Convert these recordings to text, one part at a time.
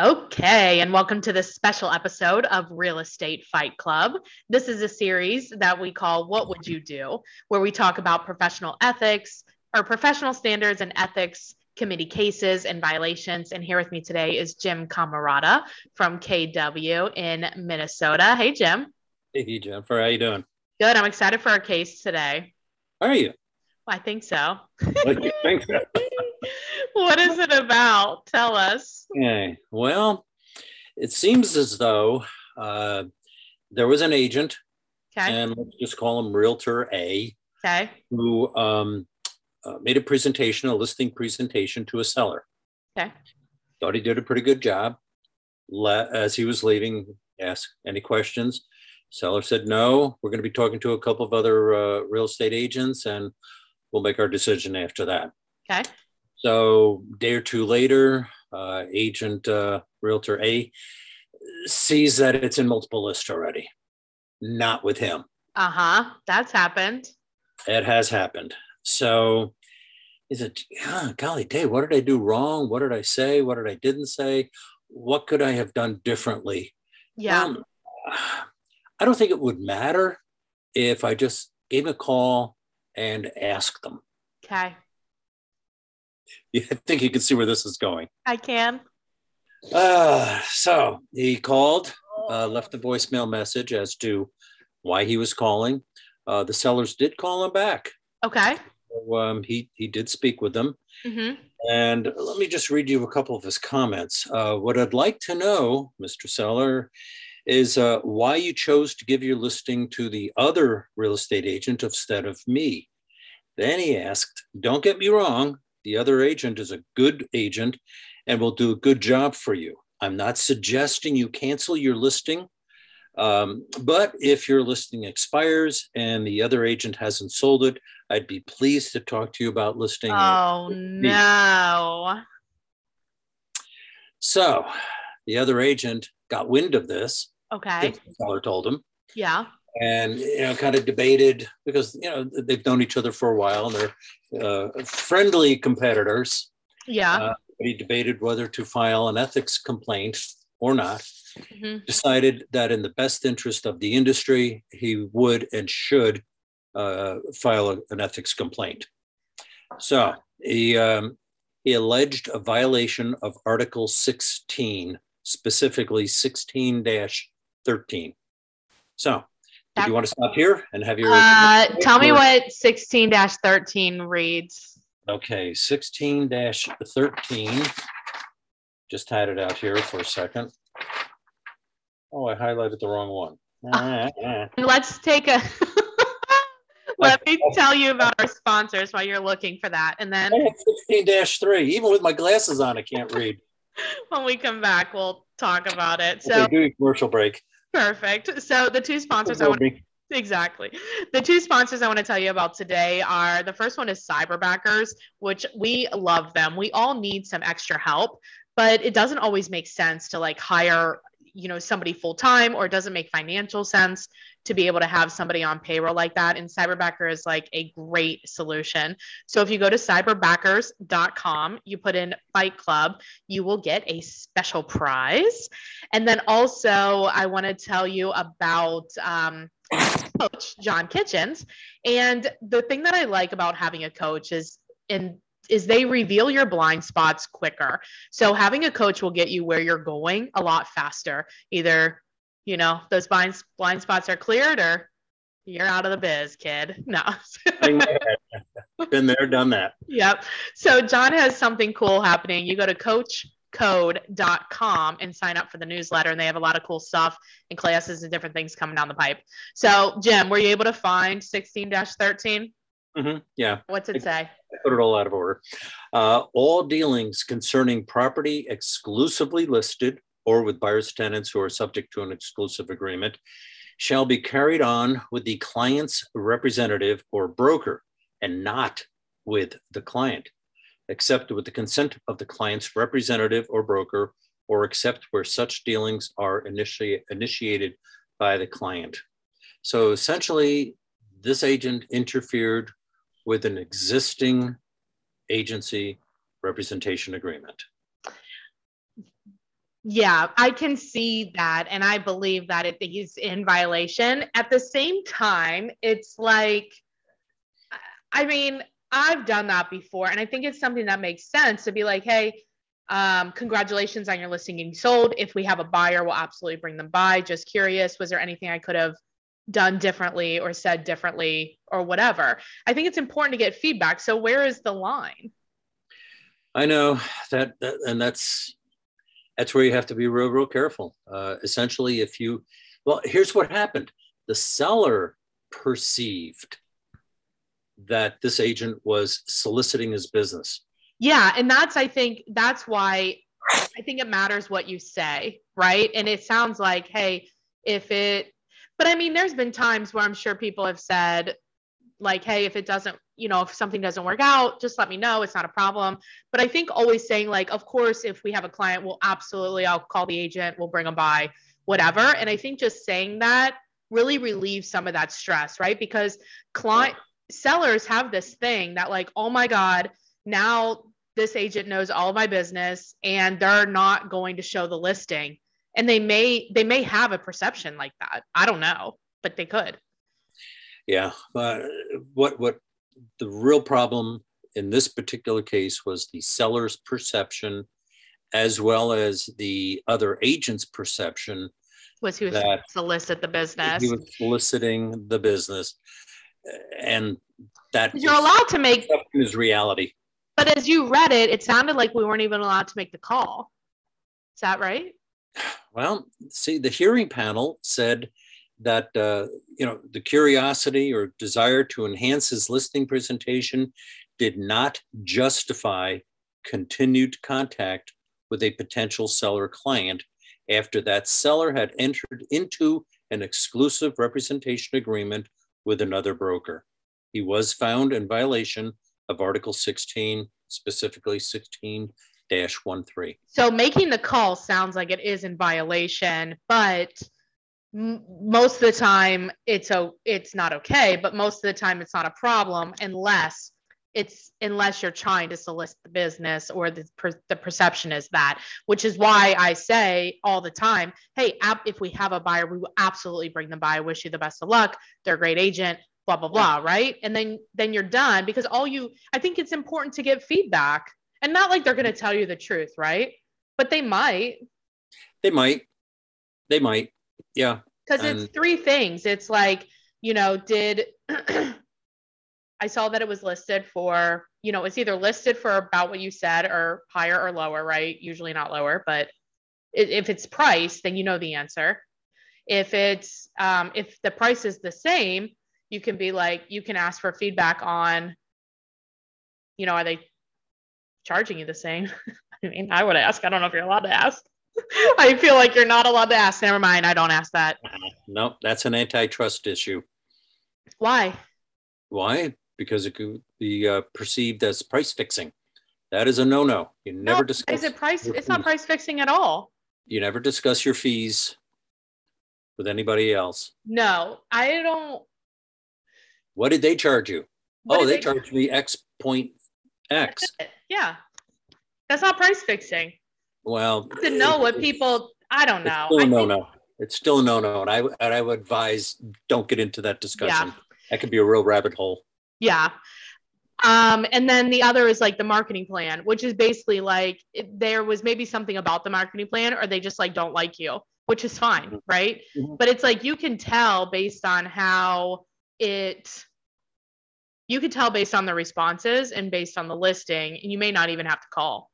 Okay, and welcome to this special episode of Real Estate Fight Club. This is a series that we call What Would You Do, where we talk about professional ethics or professional standards and ethics committee cases and violations. And here with me today is Jim Camarata from KW in Minnesota. Hey, Jim. Hey, Jennifer. How you doing? Good. I'm excited for our case today. Are you? I think so. You think so? what is it about? Tell us. Okay. Well, it seems as though uh, there was an agent, Okay. and let's just call him Realtor A, Okay. who um, uh, made a presentation, a listing presentation to a seller. Okay. Thought he did a pretty good job. Le- as he was leaving, asked any questions. Seller said, no, we're going to be talking to a couple of other uh, real estate agents and we'll make our decision after that. Okay. So day or two later, uh, agent uh, realtor A sees that it's in multiple lists already. Not with him. Uh huh. That's happened. It has happened. So is it, yeah, golly day, what did I do wrong? What did I say? What did I didn't say? What could I have done differently? Yeah. Um, I don't think it would matter if I just gave a call and asked them. okay. I think you can see where this is going. I can. Uh, so he called, uh, left a voicemail message as to why he was calling. Uh, the sellers did call him back. Okay. So, um, he, he did speak with them. Mm-hmm. And let me just read you a couple of his comments. Uh, what I'd like to know, Mr. Seller, is uh, why you chose to give your listing to the other real estate agent instead of me. Then he asked, Don't get me wrong, the other agent is a good agent and will do a good job for you. I'm not suggesting you cancel your listing. Um, but if your listing expires and the other agent hasn't sold it, I'd be pleased to talk to you about listing. Oh no. So the other agent got wind of this. Okay. The seller told him, Yeah. And you know, kind of debated because you know they've known each other for a while and they're uh, friendly competitors. Yeah. Uh, he debated whether to file an ethics complaint or not. Mhm. Decided that in the best interest of the industry, he would and should uh, file a- an ethics complaint. So he um, he alleged a violation of Article 16, specifically 16-13. So, That- you want to stop here and have your? Uh, tell me what 16 13 reads. Okay, 16-13. Just had it out here for a second. Oh, I highlighted the wrong one. Ah. Let's take a. Let me tell you about our sponsors while you're looking for that. And then I had 16-3. Even with my glasses on, I can't read. when we come back, we'll talk about it. Okay, So do a commercial break. Perfect. So the two sponsors I want Exactly. The two sponsors I want to tell you about today are the first one is Cyberbackers, which we love them. We all need some extra help, but it doesn't always make sense to like hire, you know, somebody full time or it doesn't make financial sense to be able to have somebody on payroll like that. And Cyberbacker is like a great solution. So if you go to cyberbackers.com, you put in Fight Club, you will get a special prize. And then also, I want to tell you about um, coach John Kitchens. And the thing that I like about having a coach is in is they reveal your blind spots quicker. So having a coach will get you where you're going a lot faster. Either, you know, those blind blind spots are cleared or you're out of the biz, kid. No. Been there, done that. Yep. So John has something cool happening. You go to coachcode.com and sign up for the newsletter, and they have a lot of cool stuff and classes and different things coming down the pipe. So, Jim, were you able to find 16 13? Mhm, Yeah, What's it say? I put it all out of order. Uh, all dealings concerning property exclusively listed or with buyers tenants who are subject to an exclusive agreement shall be carried on with the client's representative or broker and not with the client, except with the consent of the client's representative or broker, or except where such dealings are initiate, initiated by the client. So essentially, this agent interfered with an existing agency representation agreement. Yeah, I can see that. And I believe that it, he's in violation. At the same time, it's like, I mean, I've done that before. And I think it's something that makes sense to be like, hey, um, congratulations on your listing getting sold. If we have a buyer, we'll absolutely bring them by. Just curious, was there anything I could have done differently or said differently or whatever? I think it's important to get feedback. So, where is the line? I know that, that and that's that's where you have to be real, real careful. Uh, essentially, if you, well, here's what happened the seller perceived that this agent was soliciting his business. Yeah. And that's, I think, that's why I think it matters what you say, right? And it sounds like, hey, if it, but I mean, there's been times where I'm sure people have said, like, hey, if it doesn't, you know, if something doesn't work out, just let me know. It's not a problem. But I think always saying, like, of course, if we have a client, we'll absolutely, I'll call the agent, we'll bring them by, whatever. And I think just saying that really relieves some of that stress, right? Because client sellers have this thing that, like, oh my God, now this agent knows all of my business and they're not going to show the listing. And they may, they may have a perception like that. I don't know, but they could. Yeah, but what what the real problem in this particular case was the seller's perception, as well as the other agent's perception. Was he was that solicit the business? He was soliciting the business, and that you're allowed to make his reality. But as you read it, it sounded like we weren't even allowed to make the call. Is that right? Well, see, the hearing panel said that uh, you know the curiosity or desire to enhance his listing presentation did not justify continued contact with a potential seller client after that seller had entered into an exclusive representation agreement with another broker. He was found in violation of Article 16, specifically 16 13. So making the call sounds like it is in violation, but most of the time it's a it's not okay but most of the time it's not a problem unless it's unless you're trying to solicit the business or the, per, the perception is that which is why i say all the time hey if we have a buyer we will absolutely bring them by I wish you the best of luck. They're a great agent blah blah blah right? And then then you're done because all you i think it's important to get feedback and not like they're going to tell you the truth right? But they might. They might. They might yeah. Because it's three things. It's like, you know, did I saw that it was listed for, you know, it's either listed for about what you said or higher or lower, right? Usually not lower, but if it's price, then you know the answer. If it's um, if the price is the same, you can be like, you can ask for feedback on, you know, are they charging you the same? I mean, I would ask. I don't know if you're allowed to ask. I feel like you're not allowed to ask. Never mind. I don't ask that. No, that's an antitrust issue. Why? Why? Because it could be uh, perceived as price fixing. That is a no-no. You never no, discuss. Is it price? It's not price fixing at all. You never discuss your fees with anybody else. No, I don't. What did they charge you? What oh, they, they charged me X point X. Yeah, that's not price fixing. Well, to know what people, I don't know. It's still no no. It's still no no, and I and I would advise don't get into that discussion. Yeah. That could be a real rabbit hole. Yeah. Um, and then the other is like the marketing plan, which is basically like there was maybe something about the marketing plan, or they just like don't like you, which is fine, mm-hmm. right? Mm-hmm. But it's like you can tell based on how it you can tell based on the responses and based on the listing, and you may not even have to call,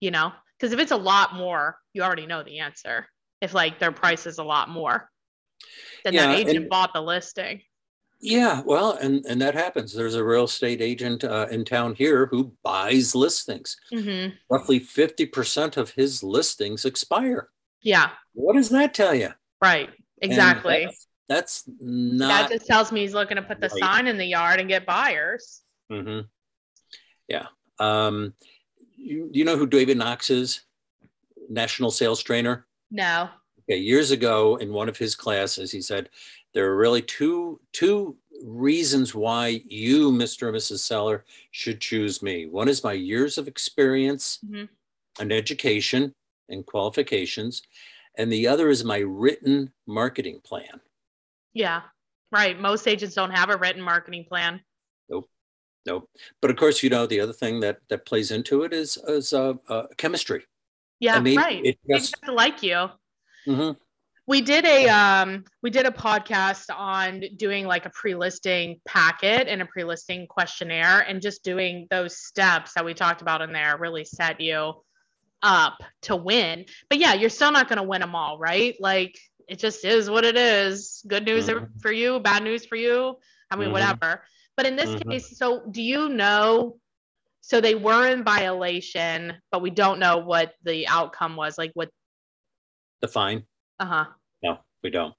you know. Because if it's a lot more, you already know the answer. If like their price is a lot more, then yeah, that agent and, bought the listing. Yeah, well, and and that happens. There's a real estate agent uh, in town here who buys listings. Mm-hmm. Roughly fifty percent of his listings expire. Yeah. What does that tell you? Right. Exactly. That's, that's, not. That just tells me he's looking to put the right. sign in the yard and get buyers. Mm-hmm. Yeah. Um, you, you know who David Knox is? National sales trainer? No. Okay, years ago in one of his classes, he said there are really two two reasons why you, Mr. and Mrs. Seller, should choose me. One is my years of experience mm-hmm. and education, and qualifications. And the other is my written marketing plan. Yeah, right. Most agents don't have a written marketing plan. Nope. But of course, you know, the other thing that that plays into it is is uh, uh, chemistry. Yeah, I mean, right. It just, like you. Mm-hmm. We did a um, we did a podcast on doing like a pre-listing packet and a pre-listing questionnaire, and just doing those steps that we talked about in there really set you up to win. But yeah, you're still not going to win them all, right? Like it just is what it is. Good news mm-hmm. for you, bad news for you. I mean, mm-hmm. whatever. But in this mm-hmm. case, so do you know? So they were in violation, but we don't know what the outcome was. Like what the fine. Uh huh. No, we don't.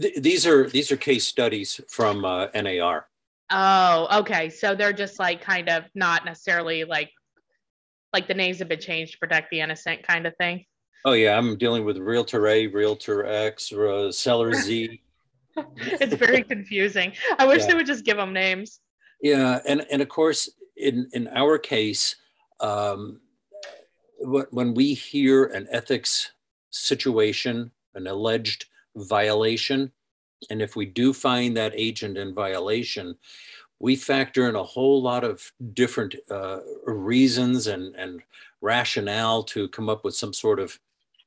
Th- these are these are case studies from uh, NAR. Oh, okay. So they're just like kind of not necessarily like like the names have been changed to protect the innocent kind of thing. Oh yeah, I'm dealing with Realtor A, Realtor X, uh, Seller Z. it's very confusing. I wish yeah. they would just give them names. Yeah, and and of course, in in our case, um, when we hear an ethics situation, an alleged violation, and if we do find that agent in violation, we factor in a whole lot of different uh, reasons and, and rationale to come up with some sort of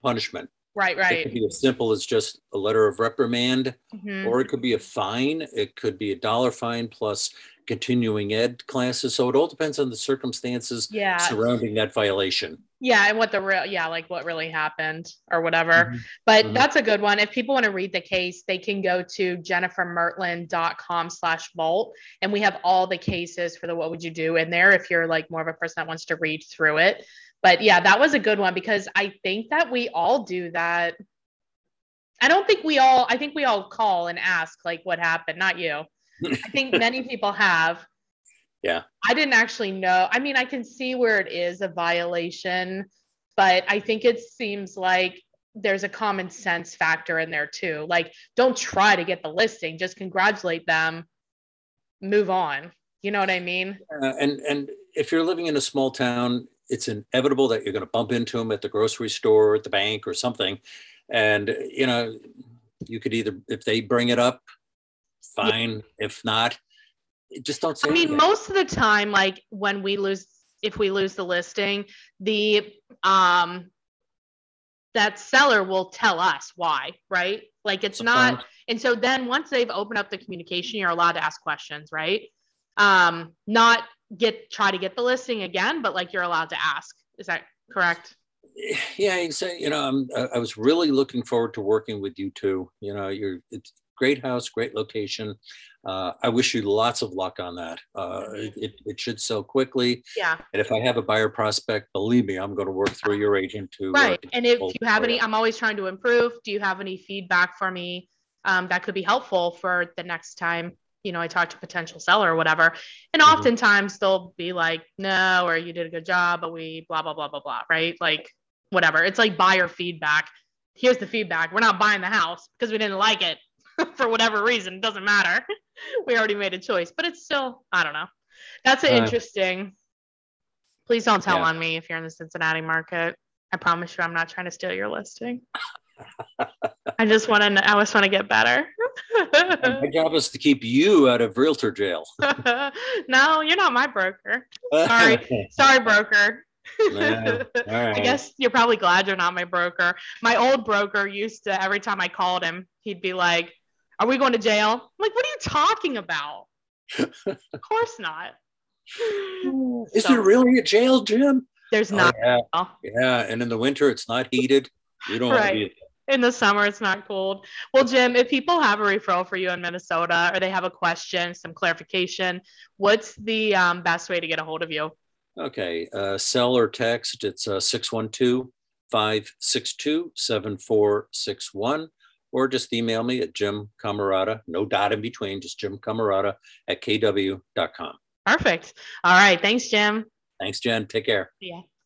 punishment. Right, right. It could be as simple as just a letter of reprimand, mm-hmm. or it could be a fine. It could be a dollar fine plus continuing ed classes. So it all depends on the circumstances yeah. surrounding that violation. Yeah, and what the real yeah, like what really happened or whatever. Mm-hmm. But mm-hmm. that's a good one. If people want to read the case, they can go to jennifermertland.com slash vault. And we have all the cases for the what would you do in there if you're like more of a person that wants to read through it. But yeah, that was a good one because I think that we all do that. I don't think we all, I think we all call and ask like what happened, not you. I think many people have. Yeah. I didn't actually know. I mean, I can see where it is a violation, but I think it seems like there's a common sense factor in there too. Like, don't try to get the listing, just congratulate them, move on. You know what I mean? Uh, and and if you're living in a small town, it's inevitable that you're going to bump into them at the grocery store, at the bank, or something. And you know, you could either if they bring it up, fine. Yeah. If not, just don't say. I mean, anything. most of the time, like when we lose, if we lose the listing, the um that seller will tell us why, right? Like it's not, and so then once they've opened up the communication, you're allowed to ask questions, right? Um, not get try to get the listing again, but like you're allowed to ask. Is that correct? Yeah, you say, you know, I'm, I was really looking forward to working with you too. You know, you're it's great house, great location. Uh, I wish you lots of luck on that. Uh, it, it should sell quickly. Yeah. And if I have a buyer prospect, believe me, I'm going to work through your agent to. Uh, right. Uh, and if you have any, I'm always trying to improve. Do you have any feedback for me um, that could be helpful for the next time? You know, I talk to potential seller or whatever. And mm-hmm. oftentimes they'll be like, no, or you did a good job, but we blah, blah, blah, blah, blah. Right. Like, whatever. It's like buyer feedback. Here's the feedback. We're not buying the house because we didn't like it. for whatever reason. It doesn't matter. we already made a choice, but it's still, I don't know. That's uh, interesting. Please don't tell yeah. on me if you're in the Cincinnati market. I promise you, I'm not trying to steal your listing. I just want to. I just want to get better. my job is to keep you out of realtor jail. no, you're not my broker. Sorry, sorry, broker. right. I guess you're probably glad you're not my broker. My old broker used to every time I called him, he'd be like, are we going to jail? I'm like, what are you talking about? of course not. Is so, there really a jail, Jim? There's oh, not. Yeah. yeah, and in the winter it's not heated. You don't right. be in the summer it's not cold. Well, Jim, if people have a referral for you in Minnesota or they have a question, some clarification, what's the um, best way to get a hold of you? Okay, uh, cell or text, it's uh, 612 562 7461 or just email me at Jim Camarata, no dot in between, just Jim Camarata at kw.com. Perfect. All right. Thanks, Jim. Thanks, Jen. Take care. Yeah.